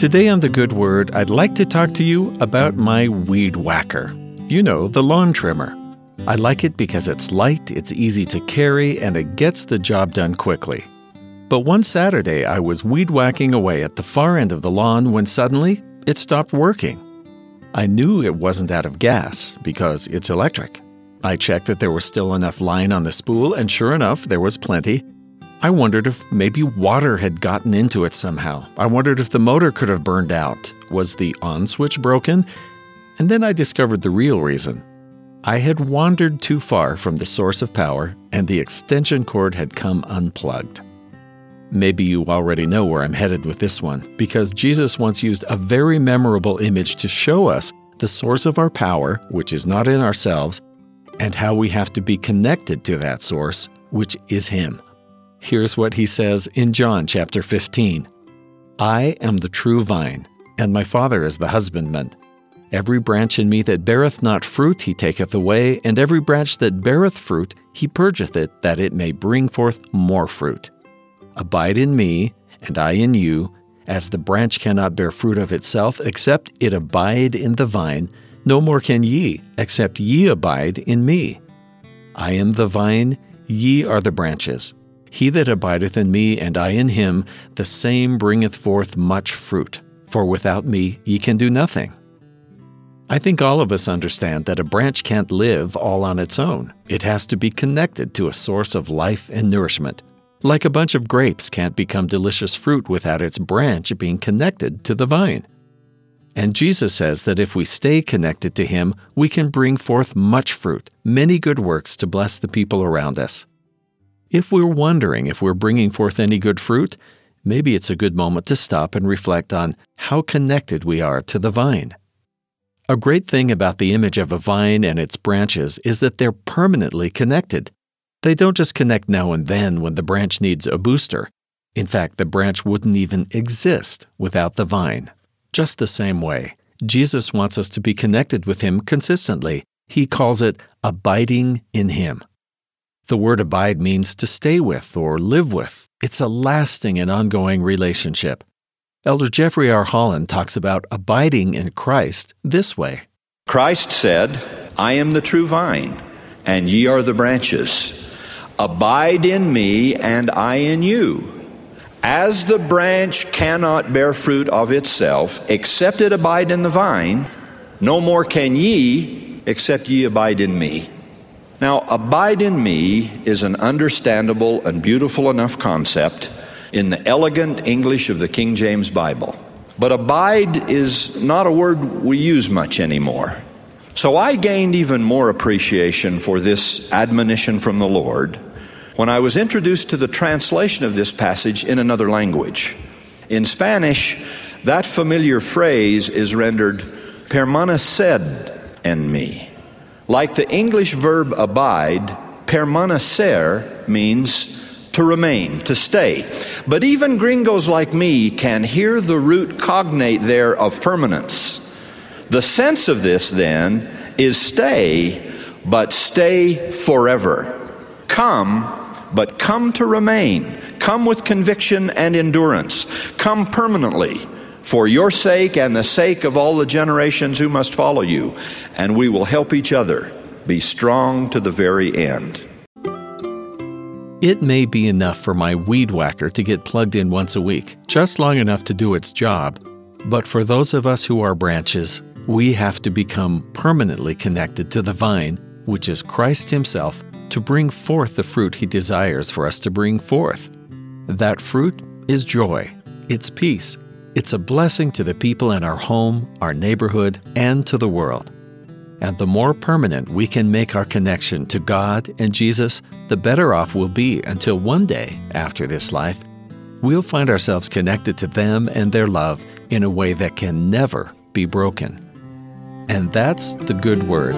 Today on The Good Word, I'd like to talk to you about my weed whacker. You know, the lawn trimmer. I like it because it's light, it's easy to carry, and it gets the job done quickly. But one Saturday, I was weed whacking away at the far end of the lawn when suddenly it stopped working. I knew it wasn't out of gas because it's electric. I checked that there was still enough line on the spool, and sure enough, there was plenty. I wondered if maybe water had gotten into it somehow. I wondered if the motor could have burned out. Was the on switch broken? And then I discovered the real reason. I had wandered too far from the source of power, and the extension cord had come unplugged. Maybe you already know where I'm headed with this one, because Jesus once used a very memorable image to show us the source of our power, which is not in ourselves, and how we have to be connected to that source, which is Him. Here's what he says in John chapter 15 I am the true vine, and my Father is the husbandman. Every branch in me that beareth not fruit he taketh away, and every branch that beareth fruit he purgeth it, that it may bring forth more fruit. Abide in me, and I in you, as the branch cannot bear fruit of itself, except it abide in the vine, no more can ye, except ye abide in me. I am the vine, ye are the branches. He that abideth in me, and I in him, the same bringeth forth much fruit. For without me ye can do nothing. I think all of us understand that a branch can't live all on its own. It has to be connected to a source of life and nourishment. Like a bunch of grapes can't become delicious fruit without its branch being connected to the vine. And Jesus says that if we stay connected to Him, we can bring forth much fruit, many good works to bless the people around us. If we're wondering if we're bringing forth any good fruit, maybe it's a good moment to stop and reflect on how connected we are to the vine. A great thing about the image of a vine and its branches is that they're permanently connected. They don't just connect now and then when the branch needs a booster. In fact, the branch wouldn't even exist without the vine. Just the same way, Jesus wants us to be connected with Him consistently. He calls it abiding in Him. The word abide means to stay with or live with. It's a lasting and ongoing relationship. Elder Jeffrey R. Holland talks about abiding in Christ this way Christ said, I am the true vine, and ye are the branches. Abide in me, and I in you. As the branch cannot bear fruit of itself, except it abide in the vine, no more can ye, except ye abide in me. Now, abide in me is an understandable and beautiful enough concept in the elegant English of the King James Bible. But abide is not a word we use much anymore. So I gained even more appreciation for this admonition from the Lord when I was introduced to the translation of this passage in another language. In Spanish, that familiar phrase is rendered permaneced en me. Like the English verb abide, permanecer means to remain, to stay. But even gringos like me can hear the root cognate there of permanence. The sense of this then is stay, but stay forever. Come, but come to remain. Come with conviction and endurance. Come permanently for your sake and the sake of all the generations who must follow you, and we will help each other be strong to the very end. It may be enough for my weed whacker to get plugged in once a week, just long enough to do its job. But for those of us who are branches, we have to become permanently connected to the vine, which is Christ Himself, to bring forth the fruit He desires for us to bring forth. That fruit is joy, it's peace, it's a blessing to the people in our home, our neighborhood, and to the world. And the more permanent we can make our connection to God and Jesus, the better off we'll be until one day, after this life, we'll find ourselves connected to them and their love in a way that can never be broken. And that's the good word